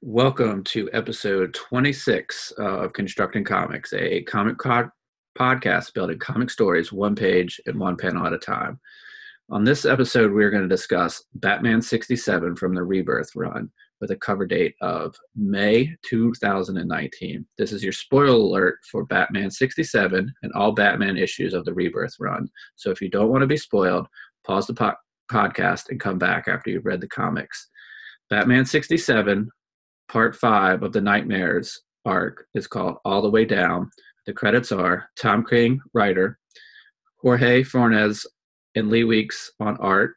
Welcome to episode 26 uh, of Constructing Comics, a comic co- podcast building comic stories one page and one panel at a time. On this episode, we're going to discuss Batman 67 from the Rebirth run with a cover date of May 2019. This is your spoiler alert for Batman 67 and all Batman issues of the Rebirth run. So if you don't want to be spoiled, pause the po- podcast and come back after you've read the comics. Batman 67 part five of the Knightmares arc is called All the Way Down. The credits are Tom King, writer, Jorge Fornes, and Lee Weeks on art.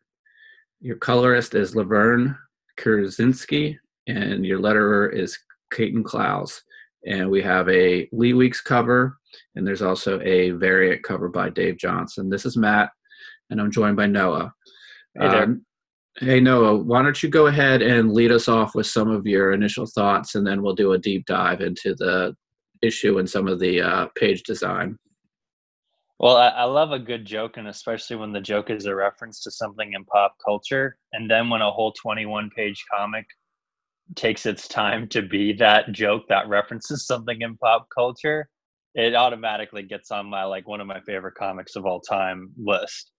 Your colorist is Lovern Kindzierski, and your letterer is Clayton Cowles. And we have a Lee Weeks cover, and there's also a variant cover by Dave Johnson. This is Matt, and I'm joined by Noah. Hey there. Um, Hey Noah, why don't you go ahead and lead us off with some of your initial thoughts, and then we'll do a deep dive into the issue and some of the uh, page design. Well, I, I love a good joke, and especially when the joke is a reference to something in pop culture. And then when a whole 21 page comic takes its time to be that joke that references something in pop culture, it automatically gets on my like one of my favorite comics of all time list.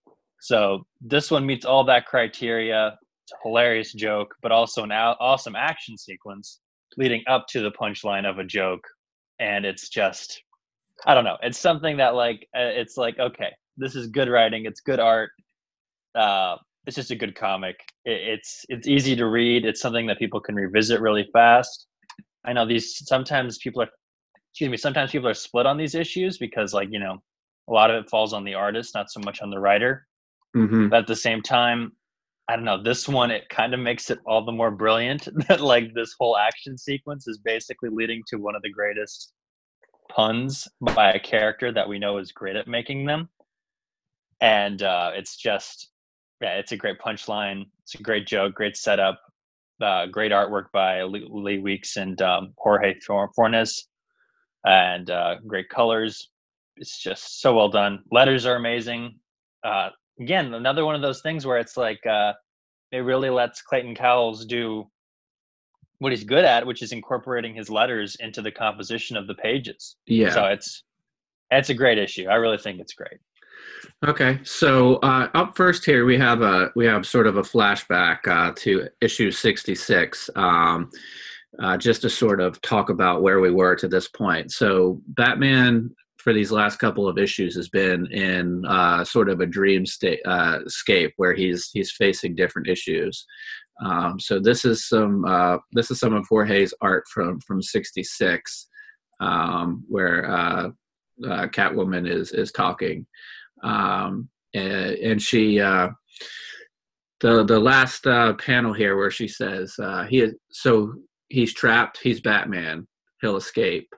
So this one meets all that criteria. It's a hilarious joke, but also an awesome action sequence leading up to the punchline of a joke. And it's just, I don't know. It's something that like, uh, it's like, okay, this is good writing. It's good art. Uh, it's just a good comic. It, it's it's easy to read. It's something that people can revisit really fast. I know these sometimes people are, excuse me, sometimes people are split on these issues because like you know, a lot of it falls on the artist, not so much on the writer. Mm-hmm. But at the same time, I don't know. This one it kind of makes it all the more brilliant that like this whole action sequence is basically leading to one of the greatest puns by a character that we know is great at making them. And uh, it's just, yeah, it's a great punchline. It's a great joke, great setup, uh, great artwork by Lee, Weeks and um, Jorge For- Fornes, and uh, great colors. It's just so well done. Letters are amazing. Uh, again, another one of those things where it's like uh, it really lets Clayton Cowles do what he's good at, which is incorporating his letters into the composition of the pages. Yeah. So it's it's a great issue. I really think it's great. Okay, so uh, up first here we have a we have sort of a flashback uh, to issue sixty six, um, uh, just to sort of talk about where we were to this point. So Batman for these last couple of issues has been in uh, sort of a dream state uh, scape where he's he's facing different issues. Um, so this is some uh, this is some of Jorge's art from from '66, um, where uh, uh, Catwoman is is talking, um, and, and she uh, the the last uh, panel here where she says uh, he is so he's trapped, he's Batman, he'll escape.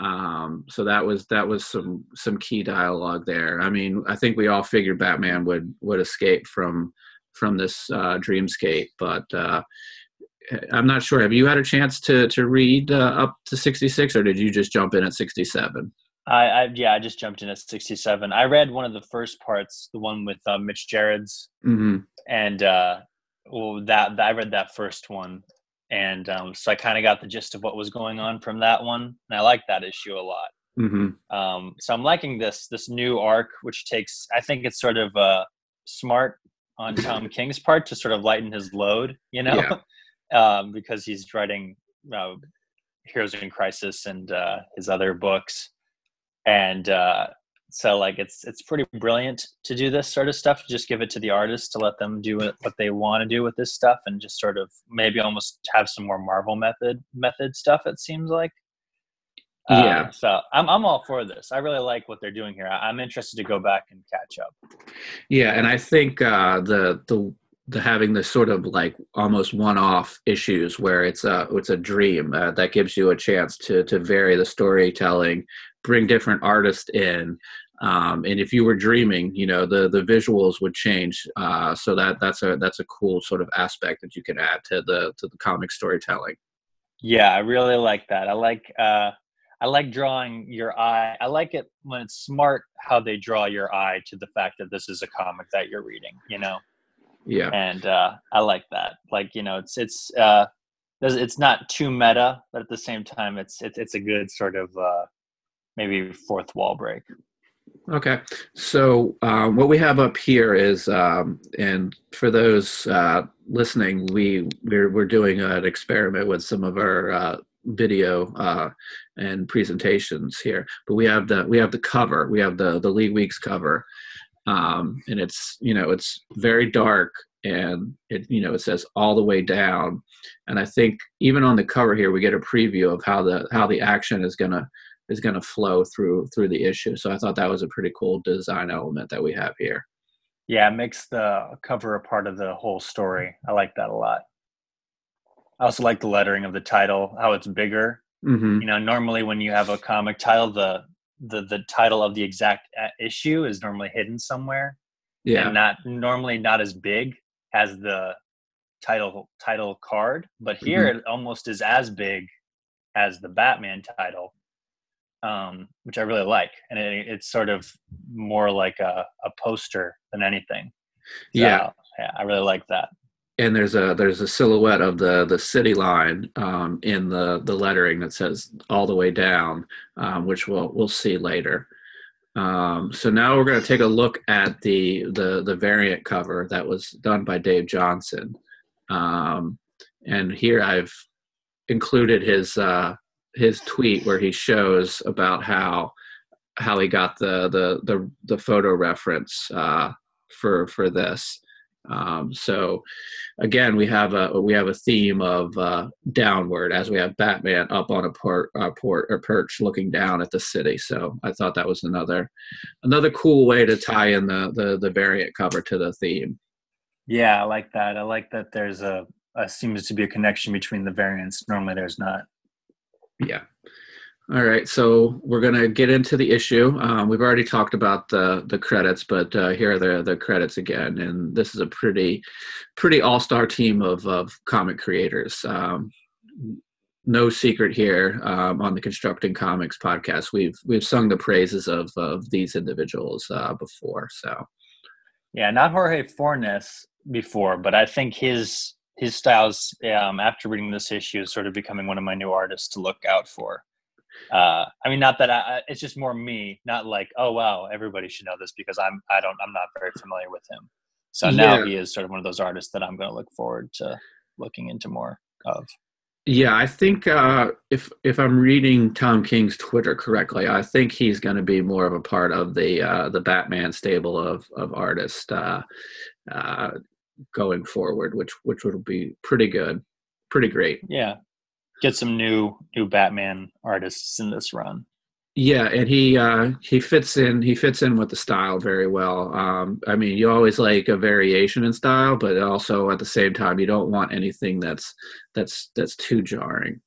Um, so that was that was some some key dialogue there. I mean, I think we all figured Batman would would escape from from this uh, dreamscape, but uh, I'm not sure. Have you had a chance to to read uh, up to 66, or did you just jump in at 67? I, I yeah, I just jumped in at 67. I read one of the first parts, the one with uh, Mitch Gerads, Mm-hmm. and uh, well, that, that I read that first one, and um, so I kind of got the gist of what was going on from that one, and I like that issue a lot. Mm-hmm. Um, so I'm liking this this new arc, which takes I think it's sort of uh, smart on Tom King's part to sort of lighten his load, you know, um, because he's writing uh, Heroes in Crisis and uh, his other books, and uh, so like it's it's pretty brilliant to do this sort of stuff. Just give it to the artist to let them do what they want to do with this stuff, and just sort of maybe almost have some more Marvel method method stuff. It seems like. Uh, Yeah. so I'm I'm all for this. I really like what they're doing here. I, I'm interested to go back and catch up. Yeah, and I think uh, the the the having this sort of like almost one-off issues where it's a it's a dream uh, that gives you a chance to to vary the storytelling, bring different artists in, um, and if you were dreaming, you know the the visuals would change. Uh, so that that's a that's a cool sort of aspect that you can add to the to the comic storytelling. Yeah, I really like that. I like uh I like drawing your eye. I like it when it's smart how they draw your eye to the fact that this is a comic that you're reading, you know. Yeah, And uh I like that. Like, you know, it's it's uh it's not too meta, but at the same time, it's it's it's a good sort of uh, maybe fourth wall break. Okay, so um, what we have up here is, um, and for those uh, listening, we we're, we're doing an experiment with some of our uh, video uh, and presentations here. But we have the we have the cover, we have the the Lee Weeks cover, um, and it's you know it's very dark and it you know it says all the way down, and I think even on the cover here we get a preview of how the how the action is gonna is going to flow through through the issue. So I thought that was a pretty cool design element that we have here. Yeah, it makes the cover a part of the whole story. I like that a lot. I also like the lettering of the title, how it's bigger. Mm-hmm. You know, normally when you have a comic title, the the the title of the exact uh, issue is normally hidden somewhere. Yeah, and not normally not as big as the title title card, but here mm-hmm. it almost is as big as the Batman title um, which I really like, and it, it's sort of more like a, a poster than anything. So, yeah, yeah, I really like that. And there's a there's a silhouette of the the city line um, in the the lettering that says all the way down, um, which we'll we'll see later. Um, so now we're going to take a look at the the the variant cover that was done by Dave Johnson, um, and here I've included his uh, his tweet where he shows about how how he got the the the, the photo reference uh, for for this. Um, so again, we have a we have a theme of uh, downward as we have Batman up on a port, uh, port or perch looking down at the city. So I thought that was another another cool way to tie in the the, the variant cover to the theme. Yeah, I like that. I like that. There's a, a seems to be a connection between the variants. Normally, there's not. Yeah. All right, so we're going to get into the issue. Um, we've already talked about the the credits, but uh, here are the the credits again, and this is a pretty pretty all star team of of comic creators. Um, no secret here um, on the Constructing Comics podcast. We've we've sung the praises of of these individuals uh, before. So, yeah, not Jorge Fornes before, but I think his his styles um, after reading this issue is sort of becoming one of my new artists to look out for. Uh, I mean, not that I, it's just more me, not like, oh wow, everybody should know this because I'm I don't I'm not very familiar with him. So yeah. now he is sort of one of those artists that I'm going to look forward to looking into more of. Yeah, I think uh, if if I'm reading Tom King's Twitter correctly, I think he's going to be more of a part of the uh, the Batman stable of of artists. Uh, uh going forward, which which would be pretty good, pretty great. Yeah, get some new new Batman artists in this run. Yeah, and he uh, he fits in he fits in with the style very well. Um, I mean, you always like a variation in style, but also at the same time, you don't want anything that's that's that's too jarring.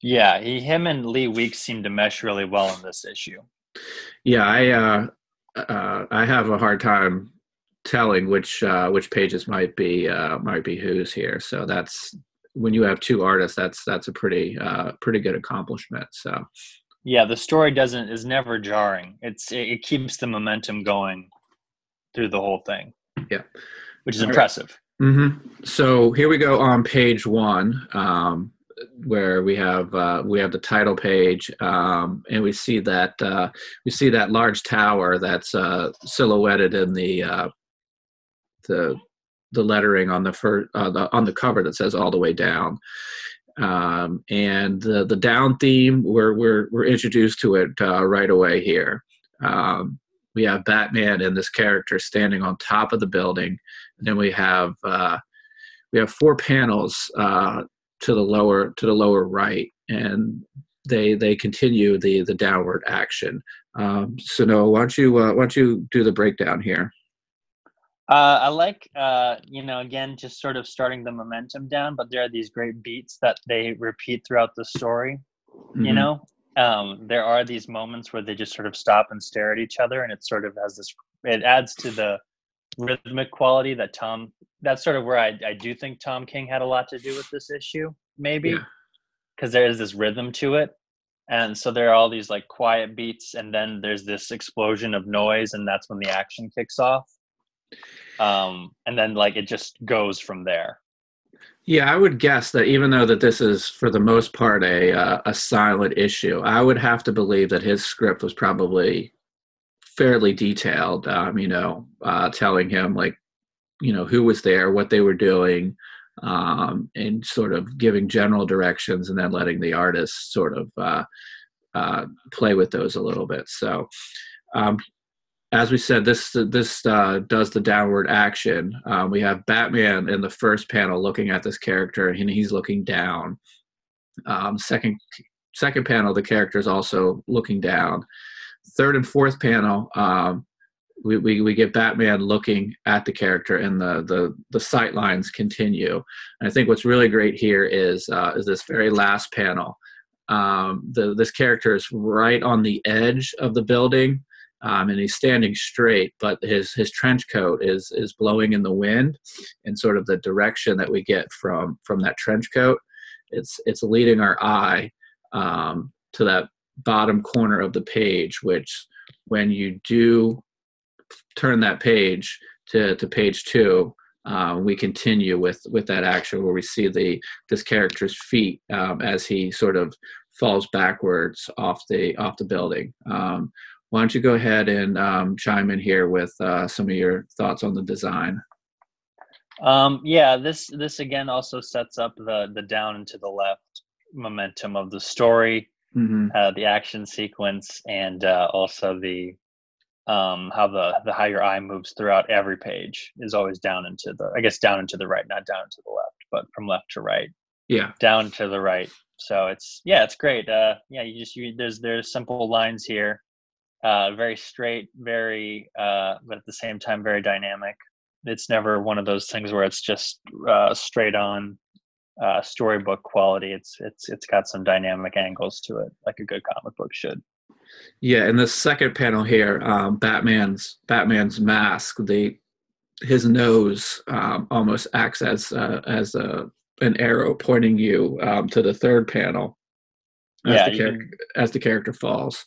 Yeah, he him and Lee Weeks seem to mesh really well in this issue. Yeah, I uh, uh, I have a hard time telling which uh, which pages might be uh, might be whose here. So that's when you have two artists, that's that's a pretty uh, pretty good accomplishment. So yeah, the story doesn't is never jarring. It's it, it keeps the momentum going through the whole thing. Yeah, which is All impressive. Right. Mm-hmm. So here we go on page one. Um, where we have uh, we have the title page, um, and we see that uh, we see that large tower that's uh, silhouetted in the uh, the the lettering on the first uh, the, on the cover that says all the way down. Um, and the, the down theme we're we're we're introduced to it uh, right away here. Um, we have Batman and this character standing on top of the building, and then we have uh, we have four panels uh, to the lower to the lower right, and they they continue the the downward action. Um, so no why don't you uh, why don't you do the breakdown here? Uh, I like, uh, you know, again, just sort of starting the momentum down, but there are these great beats that they repeat throughout the story. Mm-hmm. You know, um, there are these moments where they just sort of stop and stare at each other, and it sort of has this. It adds to the rhythmic quality that Tom. That's sort of where I, I do think Tom King had a lot to do with this issue, maybe, because yeah. there is this rhythm to it, and so there are all these like quiet beats, and then there's this explosion of noise, and that's when the action kicks off um, and then like it just goes from there. Yeah, I would guess that even though that this is for the most part a uh, a silent issue, I would have to believe that his script was probably fairly detailed. Um, you know, uh, telling him like, you know, who was there, what they were doing, um, and sort of giving general directions, and then letting the artist sort of uh, uh, play with those a little bit. So, um, as we said, this this uh, does the downward action. Um, we have Batman in the first panel looking at this character, and he's looking down. Um, second second panel, the character is also looking down. Third and fourth panel, um, we, we, we get Batman looking at the character, and the the the sight lines continue. And I think what's really great here is uh, is this very last panel. Um, the, this character is right on the edge of the building um, and he's standing straight, but his his trench coat is is blowing in the wind, and sort of the direction that we get from from that trench coat, it's it's leading our eye um, to that bottom corner of the page, which when you do turn that page to to page two, uh, we continue with with that action where we see the this character's feet um, as he sort of falls backwards off the off the building. Um, why don't you go ahead and um, chime in here with uh, some of your thoughts on the design? Um, yeah, this this again also sets up the the down and to the left momentum of the story, mm-hmm. uh, the action sequence, and uh, also the um, how the the how your eye moves throughout every page is always down into the I guess down into the right, not down to the left, but from left to right. Yeah, down to the right. So it's yeah, it's great. Uh, yeah, you just you, there's there's simple lines here uh, very straight, very, uh, but at the same time, very dynamic. It's never one of those things where it's just uh, straight on uh, storybook quality. It's it's it's got some dynamic angles to it, like a good comic book should. Yeah, in the second panel here, um, Batman's Batman's mask, the his nose um, almost acts as uh, as a an arrow pointing you um, to the third panel as yeah, the character can, as the character falls.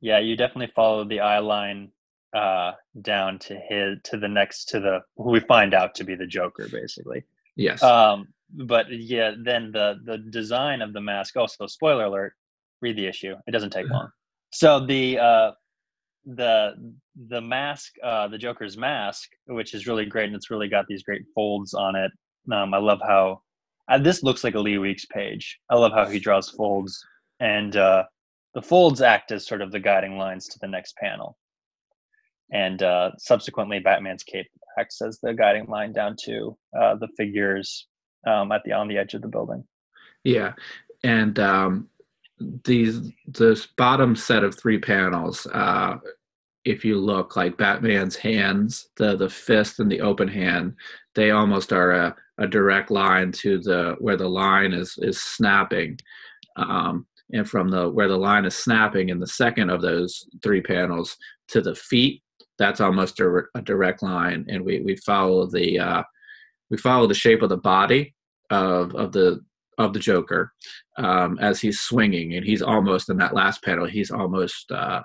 Yeah, you definitely follow the eye line uh, down to his to the next to the who we find out to be the Joker, basically. Yes. Um, but yeah, then the the design of the mask. Also, spoiler alert: read the issue. It doesn't take long. So the uh, the the mask, uh, the Joker's mask, which is really great, and it's really got these great folds on it. Um, I love how uh, this looks like a Lee Weeks page. I love how he draws folds, and uh, the folds act as sort of the guiding lines to the next panel. And uh, subsequently, Batman's cape acts as the guiding line down to uh, the figures um, at the on the edge of the building. Yeah, and um, these this bottom set of three panels, uh, if you look like Batman's hands, the the fist and the open hand, they almost are a, a direct line to the where the line is is snapping. Um, and from the where the line is snapping in the second of those three panels to the feet that's almost a, a direct line. And we, we follow the uh, we follow the shape of the body of, of the of the joker um, as he's swinging. And he's almost in that last panel he's almost uh,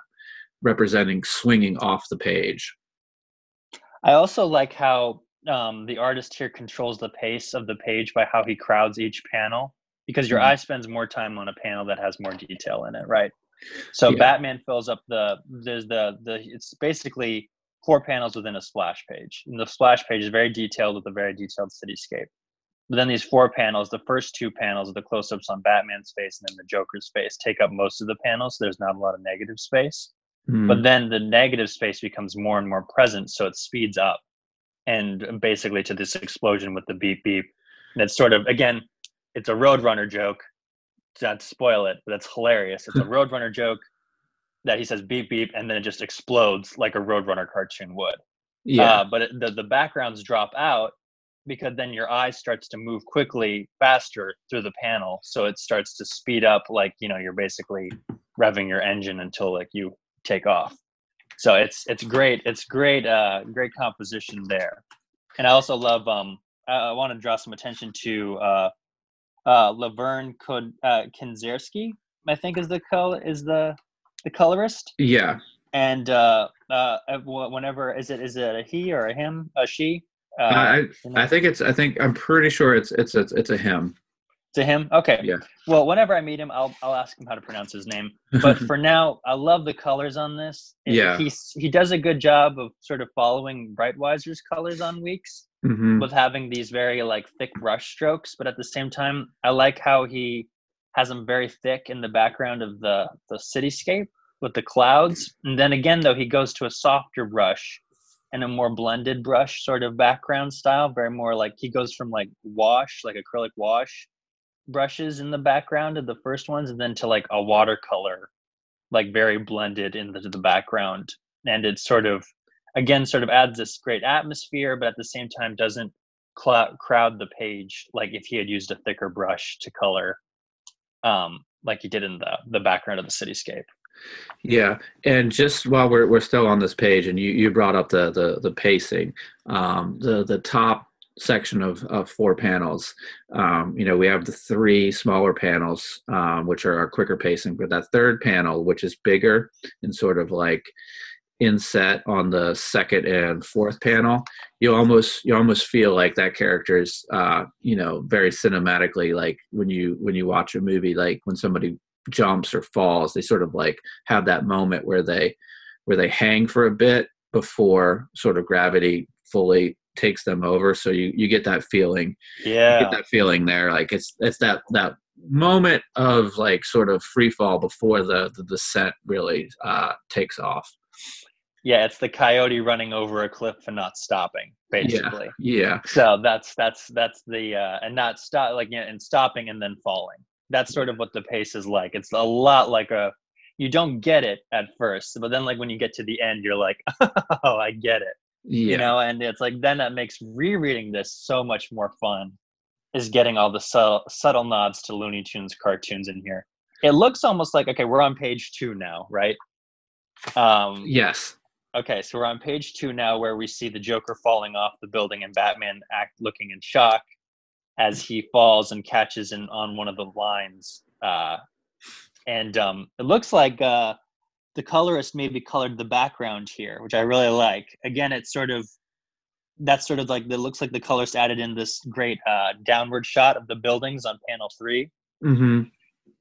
representing swinging off the page. I also like how um, the artist here controls the pace of the page by how he crowds each panel because your mm-hmm. eye spends more time on a panel that has more detail in it, right? So yeah. Batman fills up the there's the the it's basically four panels within a splash page. And the splash page is very detailed with a very detailed cityscape. But then these four panels, the first two panels, are the close-ups on Batman's face and then the Joker's face, take up most of the panels. So there's not a lot of negative space. Mm. But then the negative space becomes more and more present, so it speeds up, and basically to this explosion with the beep beep. And it's sort of again it's a Roadrunner joke. Not to spoil it, but it's hilarious. It's a Roadrunner joke that he says beep beep, and then it just explodes like a Roadrunner cartoon would. Yeah. Uh, but it, the the backgrounds drop out because then your eye starts to move quickly faster through the panel, so it starts to speed up like you know you're basically revving your engine until like you take off. So it's it's great. It's great. Uh, great composition there. And I also love. Um, I, I want to draw some attention to uh, uh, Lovern Kod, uh, Kindzierski, I think is the color is the the colorist. Yeah. And uh, uh, whenever is it is it a he or a him a she? Uh, I you know? I think it's I think I'm pretty sure it's it's it's, it's a him. To him, okay. Yeah. Well, whenever I meet him, I'll I'll ask him how to pronounce his name. But for now, I love the colors on this. yeah. He he does a good job of sort of following Breitweiser's colors on Weeks mm-hmm. with having these very like thick brush strokes, but at the same time, I like how he has them very thick in the background of the the cityscape with the clouds. And then again, though, he goes to a softer brush and a more blended brush sort of background style, very more like he goes from like wash, like acrylic wash brushes in the background of the first ones, and then to like a watercolor, like very blended into the background. And it sort of, again, sort of adds this great atmosphere, but at the same time doesn't cl- crowd the page like if he had used a thicker brush to color, um, like he did in the the background of the cityscape. Yeah, and just while we're we're still on this page, and you you brought up the the the pacing, um, the the top section of, of four panels. Um, you know, we have the three smaller panels, um, which are our quicker pacing, but that third panel, which is bigger and sort of like inset on the second and fourth panel, you almost you almost feel like that character is, uh, you know, very cinematically like when you when you watch a movie, like when somebody jumps or falls they sort of like have that moment where they where they hang for a bit before sort of gravity fully takes them over. So you you get that feeling yeah get that feeling there. Like it's it's that that moment of like sort of free fall before the the descent really uh takes off yeah it's the coyote running over a cliff and not stopping basically. yeah, yeah. so that's that's that's the uh and not stop like yeah, and stopping and then falling. That's sort of what the pace is like. It's a lot like a you don't get it at first but then like when you get to the end you're like oh i get it. Yeah. you know and it's like then that makes rereading this so much more fun is getting all the subtle, subtle nods to looney tunes cartoons in here. It looks almost like okay we're on page two now right? Um yes okay so we're on page two now where we see the joker falling off the building and batman act looking in shock as he falls and catches in on one of the lines. Uh, and um, it looks like uh, the colorist maybe colored the background here, which I really like. Again, it's sort of that's sort of like it looks like the colorist added in this great uh, downward shot of the buildings on panel 3 mm-hmm.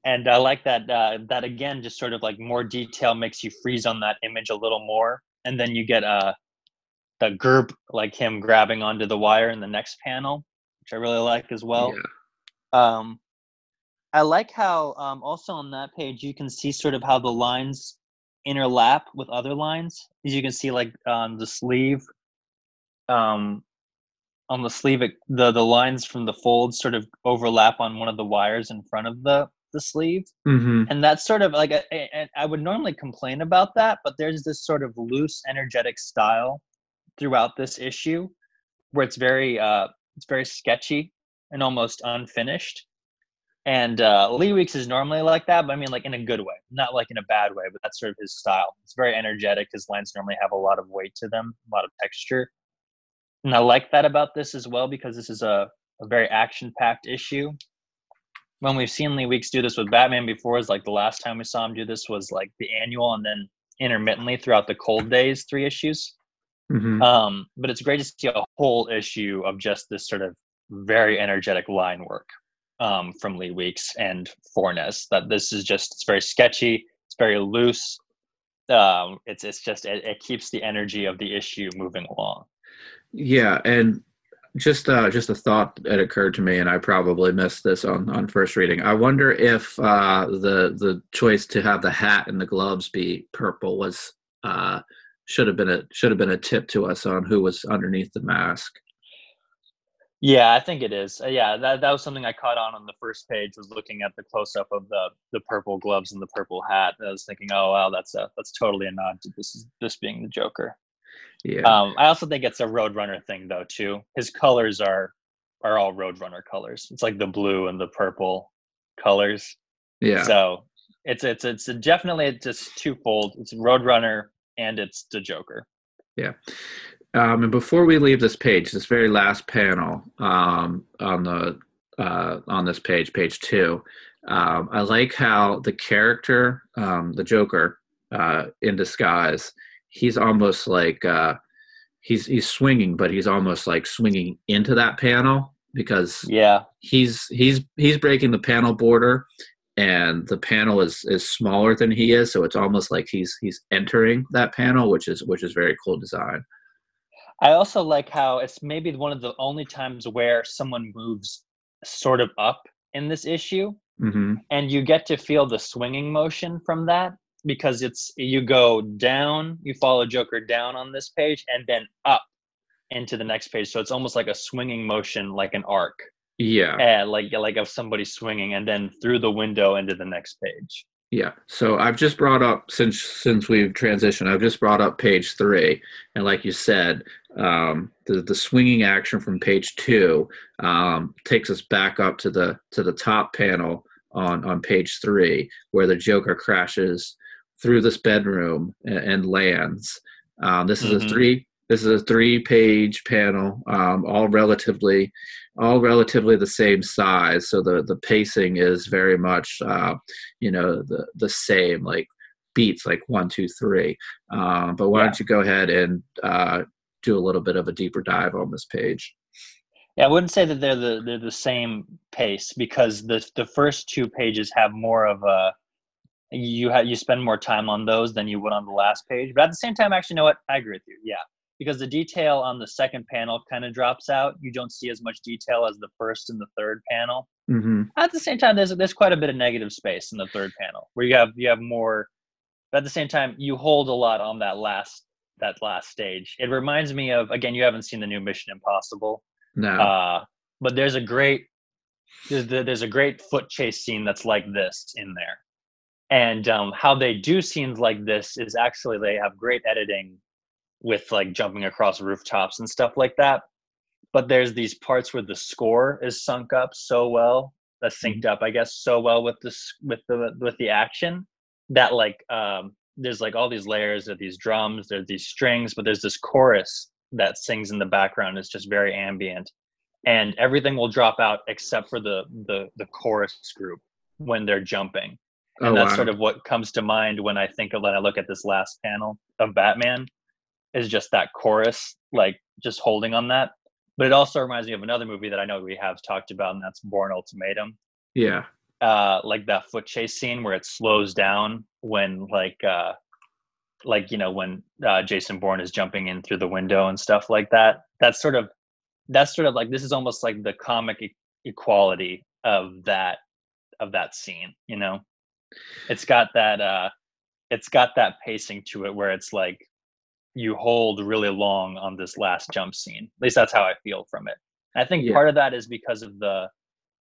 And I like that. Uh, that again, just sort of like more detail makes you freeze on that image a little more, and then you get a the group like him grabbing onto the wire in the next panel which I really like as well. Yeah. Um, I like how um, also on that page you can see sort of how the lines interlap with other lines. As you can see, like on the sleeve, um, on the sleeve, it, the the lines from the folds sort of overlap on one of the wires in front of the the sleeve, mm-hmm. and that's sort of like a, a, I would normally complain about that, but there's this sort of loose, energetic style throughout this issue where it's very uh, it's very sketchy and almost unfinished. And uh, Lee Weeks is normally like that, but I mean, like in a good way, not like in a bad way, but that's sort of his style. It's very energetic. His lines normally have a lot of weight to them, a lot of texture. And I like that about this as well because this is a, a very action packed issue. When we've seen Lee Weeks do this with Batman before, is like the last time we saw him do this was like the annual and then intermittently throughout the cold days, three issues. Mm-hmm. Um, but it's great to see a whole issue of just this sort of very energetic line work um, from Lee Weeks and Fornes. That this is just it's very sketchy, it's very loose. Um, it's it's just it, it keeps the energy of the issue moving along. Yeah, and just uh, just a thought that occurred to me, and I probably missed this on, on first reading. I wonder if uh, the the choice to have the hat and the gloves be purple was uh, should have been a should have been a tip to us on who was underneath the mask. Yeah, I think it is. Uh, yeah, that that was something I caught on on the first page was looking at the close up of the the purple gloves and the purple hat. I was thinking, oh wow, that's a that's totally a nod to this is this being the Joker. Yeah. Um, I also think it's a Roadrunner thing though too. His colors are are all Roadrunner colors. It's like the blue and the purple colors. Yeah. So it's it's it's definitely just twofold. It's Roadrunner and it's the Joker. Yeah. Um, and before we leave this page, this very last panel um, on the uh, on this page, page two, um, I like how the character, um, the Joker, uh, in disguise, he's almost like uh, he's he's swinging, but he's almost like swinging into that panel because yeah. he's he's he's breaking the panel border and the panel is is smaller than he is. So it's almost like he's he's entering that panel which is which is very cool design. I also like how it's maybe one of the only times where someone moves sort of up in this issue mm-hmm. and you get to feel the swinging motion from that because it's you go down you follow joker down on this page and then up into the next page. So it's almost like a swinging motion like an arc. Yeah. And like like of somebody swinging and then through the window into the next page. Yeah. So i've just brought up since since we've transitioned i've just brought up page three. And like you said um, the the swinging action from page two um, takes us back up to the to the top panel on on page three where the joker crashes through this bedroom and, and lands um, this is mm-hmm. a three this is a three page panel, um, all relatively all relatively the same size. So the, the pacing is very much uh, you know the the same, like beats like one, two, three. Um, but why yeah. don't you go ahead and uh, do a little bit of a deeper dive on this page? Yeah, I wouldn't say that they're the they're the same pace because the the first two pages have more of a you have you spend more time on those than you would on the last page. But at the same time, actually, you know what? I agree with you. Yeah, because the detail on the second panel kind of drops out. You don't see as much detail as the first and the third panel. Mm-hmm. At the same time, there's there's quite a bit of negative space in the third panel where you have you have more. But at the same time, you hold a lot on that last that last stage. It reminds me of again, you haven't seen the new Mission Impossible. No. Uh, but there's a great there's there's a great foot chase scene that's like this in there, and um, how they do scenes like this is actually they have great editing with like jumping across rooftops and stuff like that. But there's these parts where the score is sunk up so well, that's synced mm-hmm. up, I guess, so well with this with the with the action that like um there's like all these layers of these drums, there's these strings, but there's this chorus that sings in the background. It's just very ambient, and everything will drop out except for the the the chorus group when they're jumping. And oh, that's wow. sort of what comes to mind when I think of when I look at this last panel of Batman is just that chorus, like just holding on that. But it also reminds me of another movie that I know we have talked about, and that's Bourne Ultimatum. Yeah. Uh, like that foot chase scene where it slows down when like uh like you know when uh, Jason Bourne is jumping in through the window and stuff like that. That's sort of that's sort of like this is almost like the comic e- equality of that of that scene. You know, it's got that uh, it's got that pacing to it where it's like you hold really long on this last jump scene. At least that's how I feel from it. I think yeah. part of that is because of the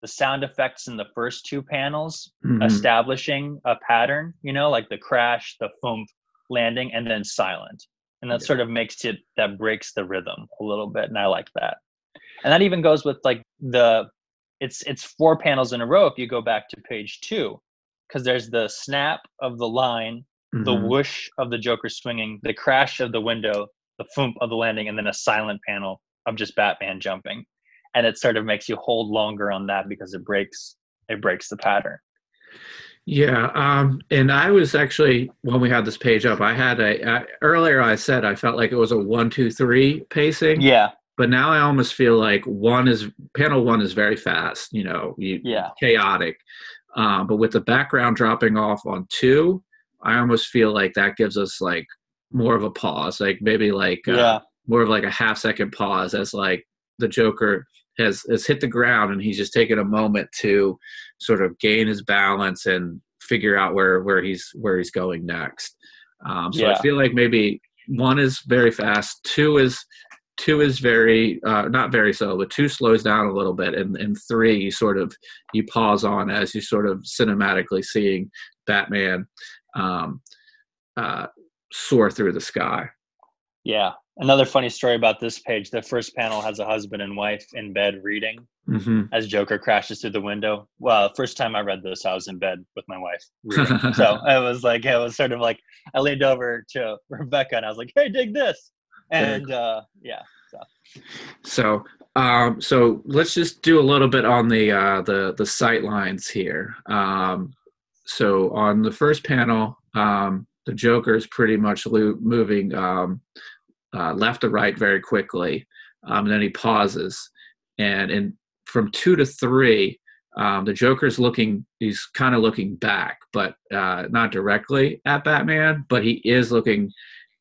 the sound effects in the first two panels mm-hmm. establishing a pattern, you know, like the crash, the thump, landing, and then silent. And that yeah. sort of makes it that breaks the rhythm a little bit. And I like that. And that even goes with like the it's it's four panels in a row if you go back to page two, because there's the snap of the line mm-hmm. the whoosh of the Joker swinging, the crash of the window, the thump of the landing, and then a silent panel of just Batman jumping. And it sort of makes you hold longer on that because it breaks it breaks the pattern. Yeah, um, and I was actually when we had this page up, I had a I, earlier. I said I felt like it was a one, two, three pacing. Yeah, but now I almost feel like one is panel one is very fast. You know, you, yeah, chaotic. Um, but with the background dropping off on two, I almost feel like that gives us like more of a pause, like maybe like uh, yeah. more of like a half second pause as like the Joker has has hit the ground and he's just taken a moment to sort of gain his balance and figure out where where he's where he's going next. Um, so yeah. I feel like maybe one is very fast, two is two is very uh, not very slow, but two slows down a little bit, and and three you sort of you pause on as you sort of cinematically seeing Batman um, uh, soar through the sky. Yeah. Another funny story about this page the first panel has a husband and wife in bed reading mm-hmm. as Joker crashes through the window. Well, first time I read this, I was in bed with my wife reading. so it was like, it was sort of like, I leaned over to Rebecca and I was like, hey, dig this. And uh, yeah. So. so um, so let's just do a little bit on the uh, the the sight lines here. Um, so on the first panel, um, the Joker is pretty much lo- moving um, uh, left to right very quickly. Um, and then he pauses, and in from two to three, um, the Joker's looking, he's kind of looking back, but uh, not directly at Batman, but he is looking,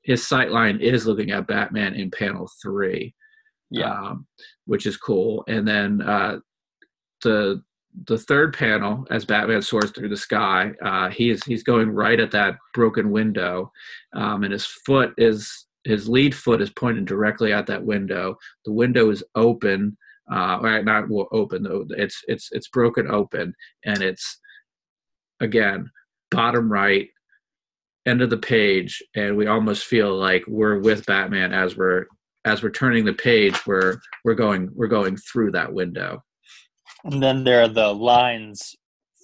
his sight line is looking at Batman in panel three. Yeah. Um, which is cool. And then uh, the the third panel, as Batman soars through the sky, uh, he is he's going right at that broken window, um, and his foot is his lead foot is pointed directly at that window. The window is open, uh, right? Not well, open though. It's it's it's broken open, and it's again bottom right end of the page and we almost feel like we're with batman as we're as we're turning the page we're we're going we're going through that window. And then there are the lines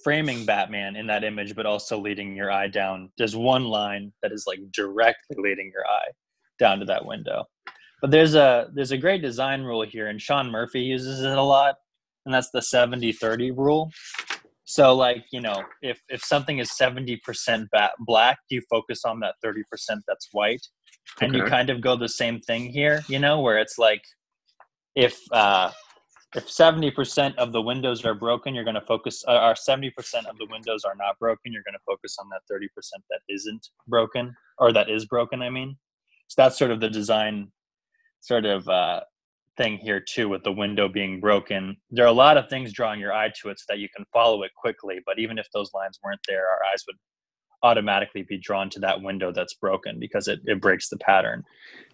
framing batman in that image but also leading your eye down. There's one line that is like directly leading your eye down to that window. But there's a there's a great design rule here and sean murphy uses it a lot and that's the 70 30 rule so like you know if if something is 70% bat- black you focus on that 30% that's white. And you kind of go the same thing here you know where it's like if uh if 70% of the windows are broken you're going to focus uh, or 70% of the windows are not broken you're going to focus on that 30% that isn't broken or that is broken i mean. So that's sort of the design sort of uh thing here too with the window being broken there are a lot of things drawing your eye to it so that you can follow it quickly but even if those lines weren't there our eyes would automatically be drawn to that window that's broken because it, it breaks the pattern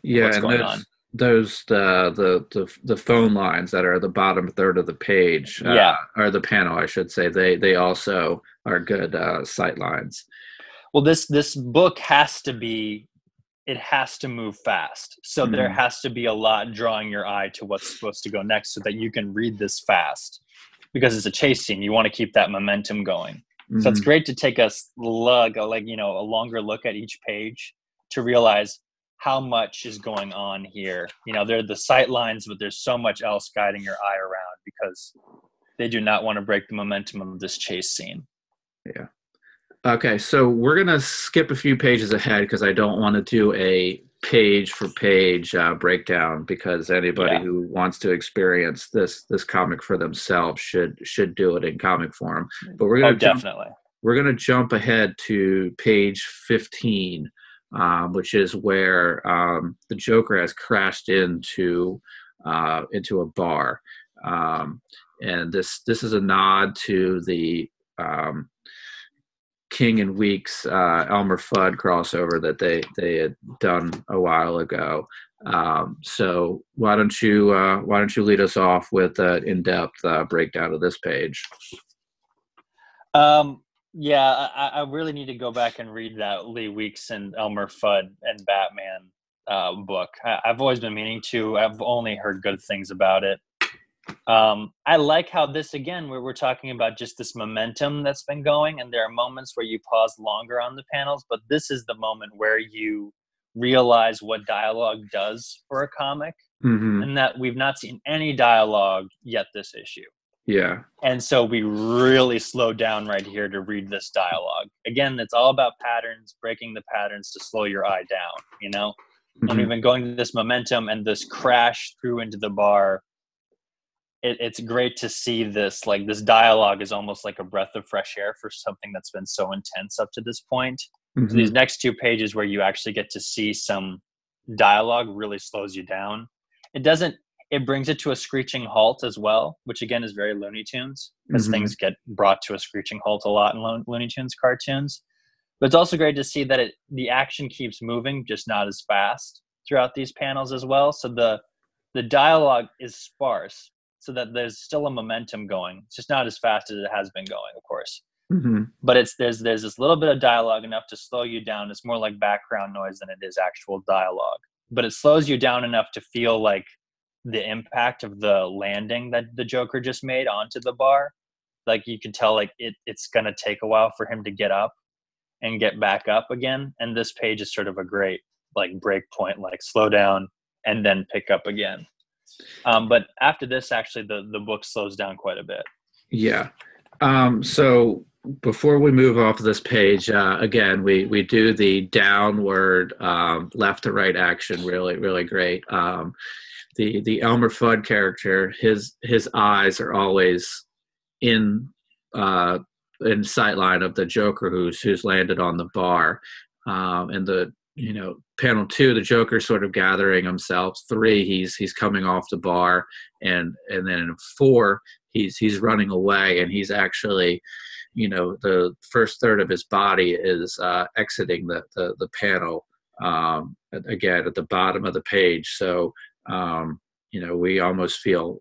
yeah what's and going those, on. those the, the the the phone lines that are the bottom third of the page uh, Yeah. or the panel i should say they they also are good uh sight lines well this this book has to be it has to move fast so there Mhm. has to be a lot drawing your eye to what's supposed to go next so that you can read this fast because it's a chase scene you want to keep that momentum going So it's Mhm. great to take a lug, a, like you know, a longer look at each page to realize how much is going on here. You know, there are the sight lines, but there's so much else guiding your eye around because they do not want to break the momentum of this chase scene. Okay, so we're gonna skip a few pages ahead because I don't want to do a page for page uh, breakdown because anybody Yeah. who wants to experience this this comic for themselves should should do it in comic form. But we're Oh, gonna jump, definitely. we're gonna jump ahead to page fifteen, um, which is where um, the Joker has crashed into uh, into a bar, um, and this this is a nod to the um, King and Weeks uh, Elmer Fudd crossover that they they had done a while ago. Um, so why don't you uh, why don't you lead us off with an in depth uh, breakdown of this page? Um, yeah, I, I really need to go back and read that Lee Weeks and Elmer Fudd and Batman uh, book. I, I've always been meaning to. I've only heard good things about it. Um, I like how this again, where we're talking about just this momentum that's been going, and there are moments where you pause longer on the panels, but this is the moment where you realize what dialogue does for a comic, hmm and that we've not seen any dialogue yet this issue. Yeah, And so we really slow down right here to read this dialogue. Again, it's all about patterns, breaking the patterns to slow your eye down, you know? And Mhm. we've been going to this momentum and this crash through into the bar. It, it's great to see this. Like, this dialogue is almost like a breath of fresh air for something that's been so intense up to this point. So Mhm. these next two pages where you actually get to see some dialogue really slows you down. It doesn't. It brings it to a screeching halt as well, which again is very Looney Tunes because Mhm. things get brought to a screeching halt a lot in Lo- Looney Tunes cartoons. But it's also great to see that it the action keeps moving, just not as fast throughout these panels as well. So the the dialogue is sparse, so that there's still a momentum going. It's just not as fast as it has been going, of course. Mhm. but it's there's there's this little bit of dialogue enough to slow you down. It's more like background noise than it is actual dialogue. But it slows you down enough to feel like the impact of the landing that the joker just made onto the bar. Like you can tell like it, it's going to take a while for him to get up and get back up again. And this page is sort of a great like break point like slow down and then pick up again um, but after this actually the the book slows down quite a bit Yeah. Um, so before we move off of this page, uh, again, we we do the downward um, left to right action. Really, really great. Um, the the Elmer Fudd character, his his eyes are always in uh, in sight line of the Joker who's who's landed on the bar, um, and the you know panel two the Joker sort of gathering himself. Three he's he's coming off the bar, and and then in four he's he's running away, and he's actually you know the first third of his body is uh, exiting the the, the panel um, again at the bottom of the page. So um, you know we almost feel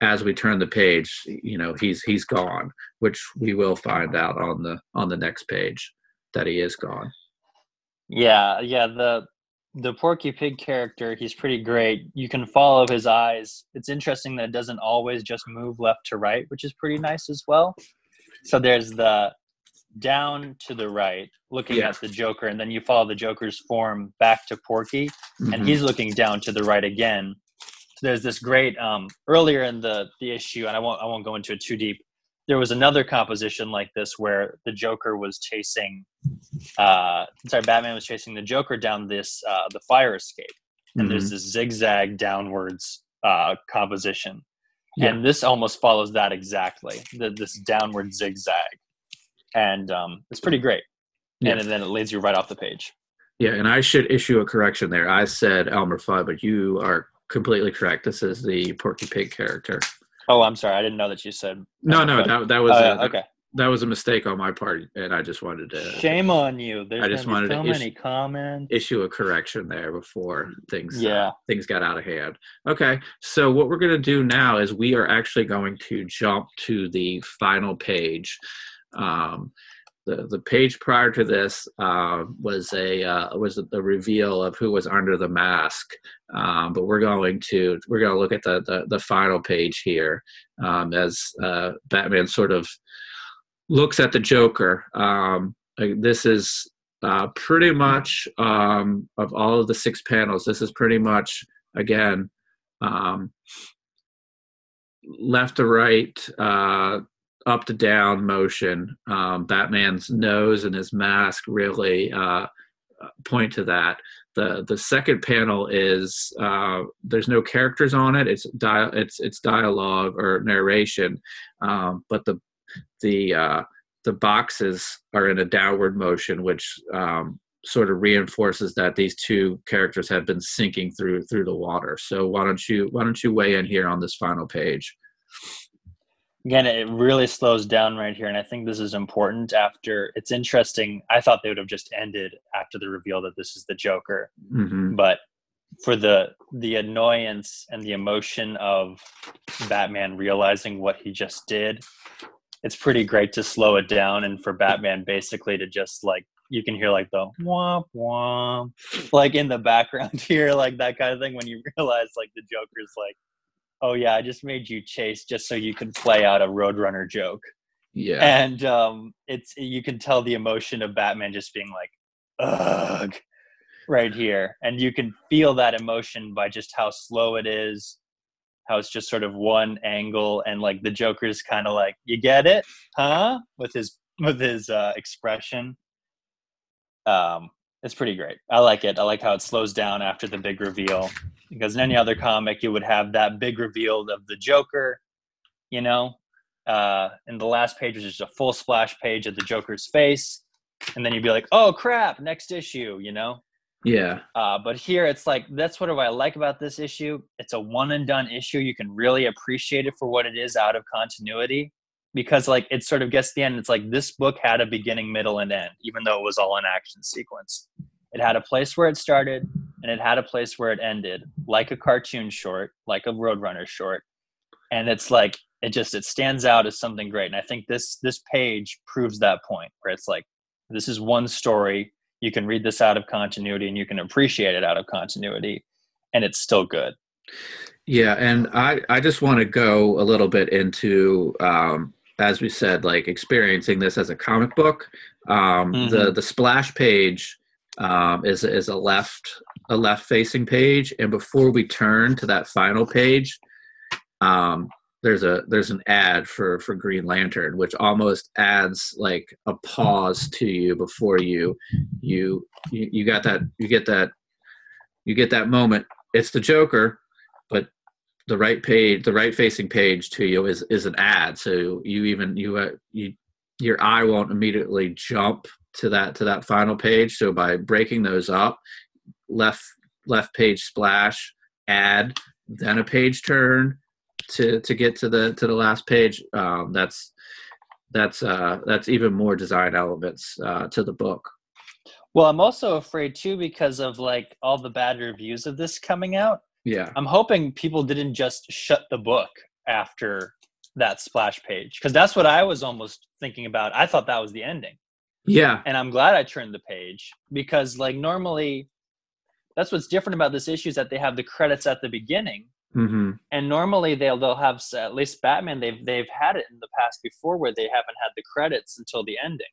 as we turn the page, you know he's he's gone, which we will find out on the on the next page that he is gone. Yeah, yeah. The the Porky Pig character, he's pretty great. You can follow his eyes. It's interesting that it doesn't always just move left to right, which is pretty nice as well. So there's the down to the right, looking yeah. at the Joker, and then you follow the Joker's form back to Porky, mm-hmm. and he's looking down to the right again. So there's this great um, earlier in the the issue, and I won't I won't go into it too deep. There was another composition like this where the Joker was chasing, uh, sorry, Batman was chasing the Joker down this uh, the fire escape, and mm-hmm. there's this zigzag downwards uh, composition. Yeah. and this almost follows that exactly the, this downward zigzag. And um, it's pretty great. Yeah. and, and then it leads you right off the page. Yeah and i should issue a correction there. I said elmer fudd but you are completely correct. This is the porky pig character oh i'm sorry i didn't know that you said no no that, that was uh, okay that was a mistake on my part, and I just wanted to. Shame on you. There's I just wanted so to many issue, comments. Issue a correction there before things. Uh, yeah. Uh, things got out of hand. Okay, so what we're going to do now is we are actually going to jump to the final page. Um, the the page prior to this uh, was a uh, was the reveal of who was under the mask. Um, but we're going to we're going to look at the, the, the final page here um, as uh, Batman sort of looks at the Joker. Um, this is uh, pretty much um, of all of the six panels. This is pretty much again um, left to right, uh, up to down motion. Um, Batman's nose and his mask really uh, point to that. The the second panel is uh, there's no characters on it. It's dia- it's it's dialogue or narration, um, but the the uh, the boxes are in a downward motion, which um, sort of reinforces that these two characters have been sinking through through the water. So why don't you why don't you weigh in here on this final page? Again, it really slows down right here, and I think this is important. After it's interesting, I thought they would have just ended after the reveal that this is the Joker, mm-hmm. but for the the annoyance and the emotion of Batman realizing what he just did it's pretty great to slow it down and for Batman basically to just like you can hear like the womp womp like in the background here, like that kind of thing when you realize like the Joker's like, oh yeah, I just made you chase just so you could play out a Roadrunner joke. Yeah. And um it's you can tell the emotion of Batman just being like, ugh right here. And you can feel that emotion by just how slow it is how it's just sort of one angle and like the joker's kind of like you get it huh with his with his uh expression um it's pretty great i like it i like how it slows down after the big reveal because in any other comic you would have that big reveal of the joker you know uh in the last page was just a full splash page of the joker's face and then you'd be like oh crap next issue you know yeah. Uh, but here it's like that's what I like about this issue. It's a one and done issue. You can really appreciate it for what it is out of continuity because like it sort of gets the end. It's like this book had a beginning, middle, and end, even though it was all an action sequence. It had a place where it started and it had a place where it ended, like a cartoon short, like a Roadrunner short. And it's like it just it stands out as something great. And I think this this page proves that point where it's like this is one story you can read this out of continuity and you can appreciate it out of continuity and it's still good yeah and i i just want to go a little bit into um as we said like experiencing this as a comic book um mm-hmm. the the splash page um is is a left a left facing page and before we turn to that final page um there's a there's an ad for for Green Lantern, which almost adds like a pause to you before you you you, you got that you get that you get that moment. It's the Joker, the right page, the right facing page to you is is an ad. So you even you uh, you your eye won't immediately jump to that to that final page. So by breaking those up, left left page splash, ad, then a page turn to to get to the to the last page. Um, that's that's uh, that's even more design elements uh, to the book. Well, I'm also afraid too because of like all the bad reviews of this coming out. Yeah. I'm hoping people didn't just shut the book after that splash page because that's what I was almost thinking about. I thought that was the ending. Yeah. And I'm glad I turned the page because like normally that's what's different about this issue is that they have the credits at the beginning. Mm-hmm. And normally they'll they'll have at least Batman they've they've had it in the past before where they haven't had the credits until the ending.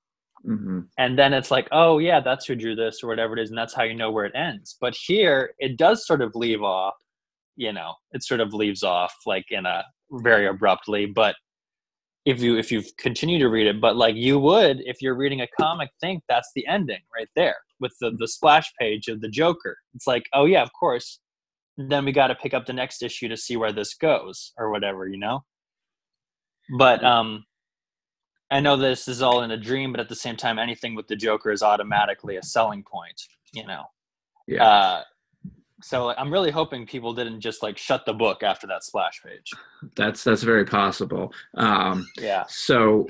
Mm-hmm. And then it's like, oh yeah, that's who drew this or whatever it is, and that's how you know where it ends. But here it does sort of leave off, you know, it sort of leaves off like in a very abruptly. But if you if you continue to read it but like you would if you're reading a comic think that's the ending right there with the the splash page of the joker it's like oh yeah of course then we got to pick up the next issue to see where this goes or whatever you know but um i know this is all in a dream but at the same time anything with the joker is automatically a selling point you know Yeah. uh so i'm really hoping people didn't just like shut the book after that splash page that's that's very possible. Um, yeah so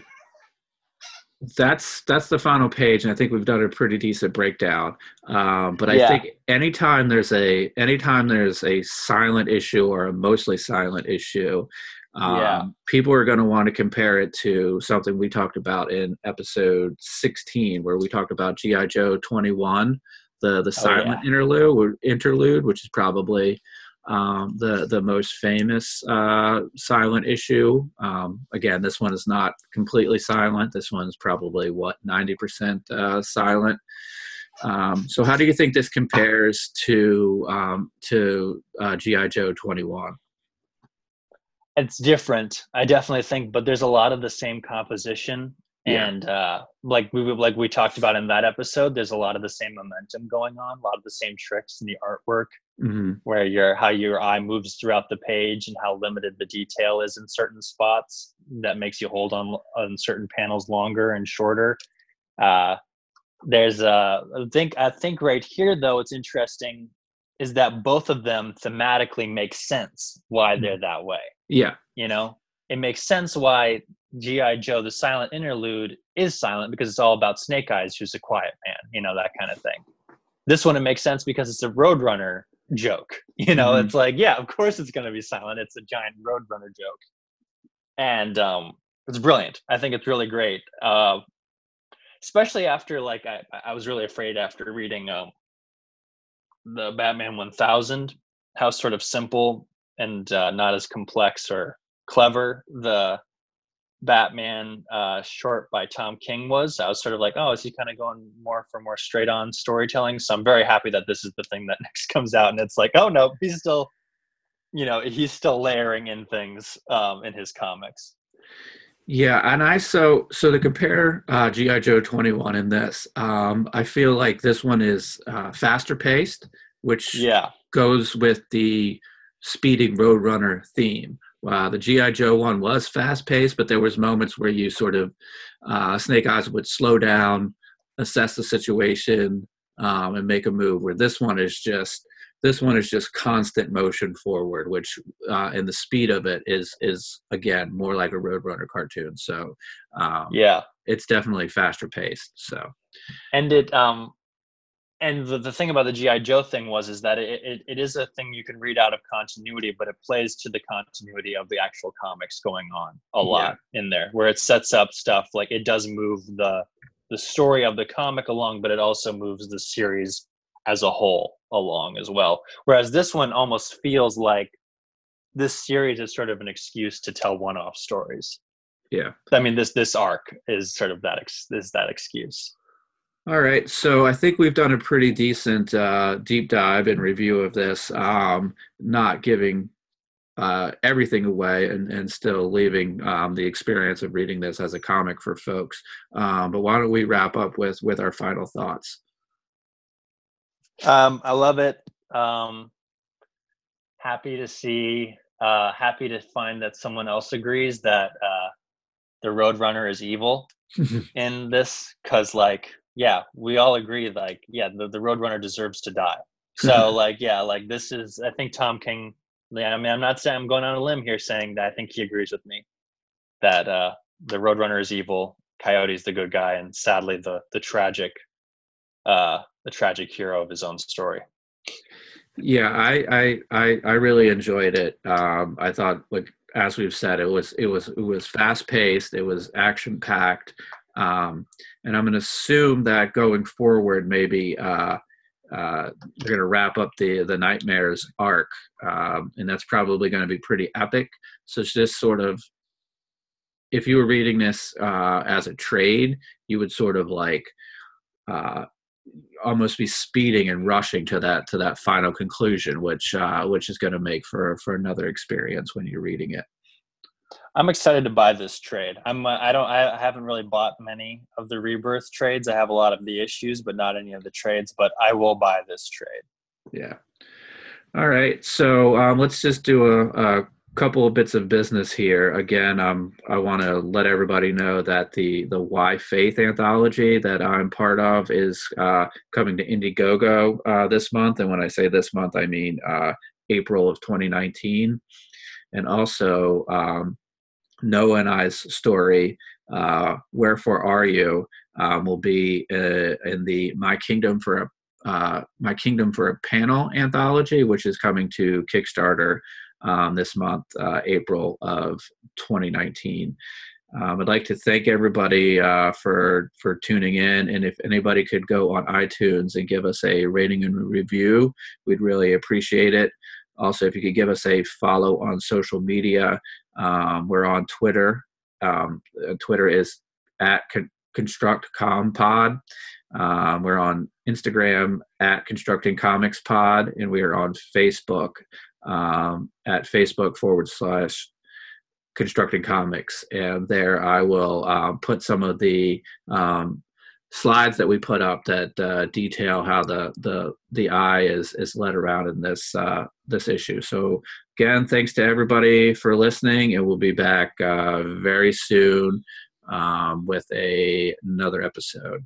that's that's the final page and i think we've done a pretty decent breakdown um, but i Yeah. think anytime there's a anytime there's a silent issue or a mostly silent issue um, Yeah. people are going to want to compare it to something we talked about in episode 16 where we talked about gi joe 21 the the silent interlude interlude which is probably um, the the most famous uh, silent issue. Um, again, this one is not completely silent. This one's probably what ninety percent uh, silent. Um, so, how do you think this compares to um, to uh, GI Joe twenty one? It's different i definitely think but there's a lot of the same composition Yeah. and uh like we like we talked about in that episode there's a lot of the same momentum going on a lot of the same tricks in the artwork Mm-hmm. where your how your eye moves throughout the page and how limited the detail is in certain spots that makes you hold on on certain panels longer and shorter uh there's uh i think i think right here though it's interesting is that both of them thematically make sense why they're that way. Yeah, you know it makes sense why gi joe the silent interlude is silent because it's all about snake eyes who's a quiet man you know that kind of thing. This one it makes sense because it's a roadrunner joke you know Mhm. it's like yeah of course it's going to be silent it's a giant roadrunner joke. And um it's brilliant. I think it's really great. Uh especially after like i i was really afraid after reading um the batman 1000 how sort of simple and uh, not as complex or clever the Batman uh, short by Tom King was. I was sort of like, oh, is he kind of going more for more straight on storytelling? So I'm very happy that this is the thing that next comes out, and it's like, oh no, he's still, you know, he's still layering in things um, in his comics. Yeah, and I so so to compare uh, GI Joe twenty one in this, um, I feel like this one is uh, faster paced, which Yeah, goes with the speeding roadrunner theme. Uh, the gi joe one was fast paced but there was moments where you sort of uh, snake eyes would slow down assess the situation um, and make a move where this one is just this one is just constant motion forward which uh, and the speed of it is is again more like a roadrunner cartoon. So um, yeah, it's definitely faster paced so. And it um, and the, the thing about the GI Joe thing was is that it, it, it is a thing you can read out of continuity, but it plays to the continuity of the actual comics going on a lot in there, where it sets up stuff like it does move the the story of the comic along, but it also moves the series as a whole along as well. Whereas this one almost feels like this series is sort of an excuse to tell one-off stories. yeah I mean, this this arc is sort of that ex- is that excuse. All right, so I think we've done a pretty decent uh, deep dive and review of this. Um, not giving uh, everything away and, and still leaving um, the experience of reading this as a comic for folks. Um, but why don't we wrap up with with our final thoughts? Um, I love it. Um, happy to see. Uh, happy to find that someone else agrees that uh, the Roadrunner is evil in this, because like, yeah, we all agree. Like, yeah, the, the Roadrunner deserves to die. So like, yeah, like this is. I think Tom King yeah, I mean, I'm not saying I'm going on a limb here saying that I think he agrees with me that uh, the Roadrunner is evil, Coyote's the good guy, and sadly the the tragic, uh, the tragic hero of his own story. Yeah, I I I, really enjoyed it. Um, I thought, like as we've said, it was it was it was fast paced, it was action packed, um, and I'm going to assume that going forward, maybe. Uh, uh, they're going to wrap up the the Knightmares arc, um, and that's probably going to be pretty epic. So it's just sort of, if you were reading this uh, as a trade, you would sort of like uh, almost be speeding and rushing to that to that final conclusion, which uh, which is going to make for for another experience when you're reading it. I'm excited to buy this trade. I'm uh, I don't I haven't really bought many of the rebirth trades. I have a lot of the issues, but not any of the trades. But I will buy this trade. Yeah. All right. So um, let's just do a, a, couple of bits of business here. Again, um, I want to let everybody know that the the Why Faith anthology that I'm part of is uh, coming to Indiegogo uh, this month. And when I say this month, I mean uh, April of 2019. And also, um, Noah and I's story, uh, "Wherefore Are You," um, will be uh, in the My Kingdom for a uh, My Kingdom for a Panel anthology, which is coming to Kickstarter um, this month, uh, April of 2019. Um, I'd like to thank everybody uh, for for tuning in, and if anybody could go on iTunes and give us a rating and review, we'd really appreciate it. Also, if you could give us a follow on social media, um, we're on Twitter. Um, uh, Twitter is at con- ConstructComPod. Um, we're on Instagram at Constructing Comics Pod, and we are on Facebook um, at Facebook forward slash Constructing Comics. And there I will um, put some of the um, slides that we put up that uh, detail how the the the eye is is led around in this uh, this issue. So again, thanks to everybody for listening, and we'll be back uh, very soon um, with a another episode.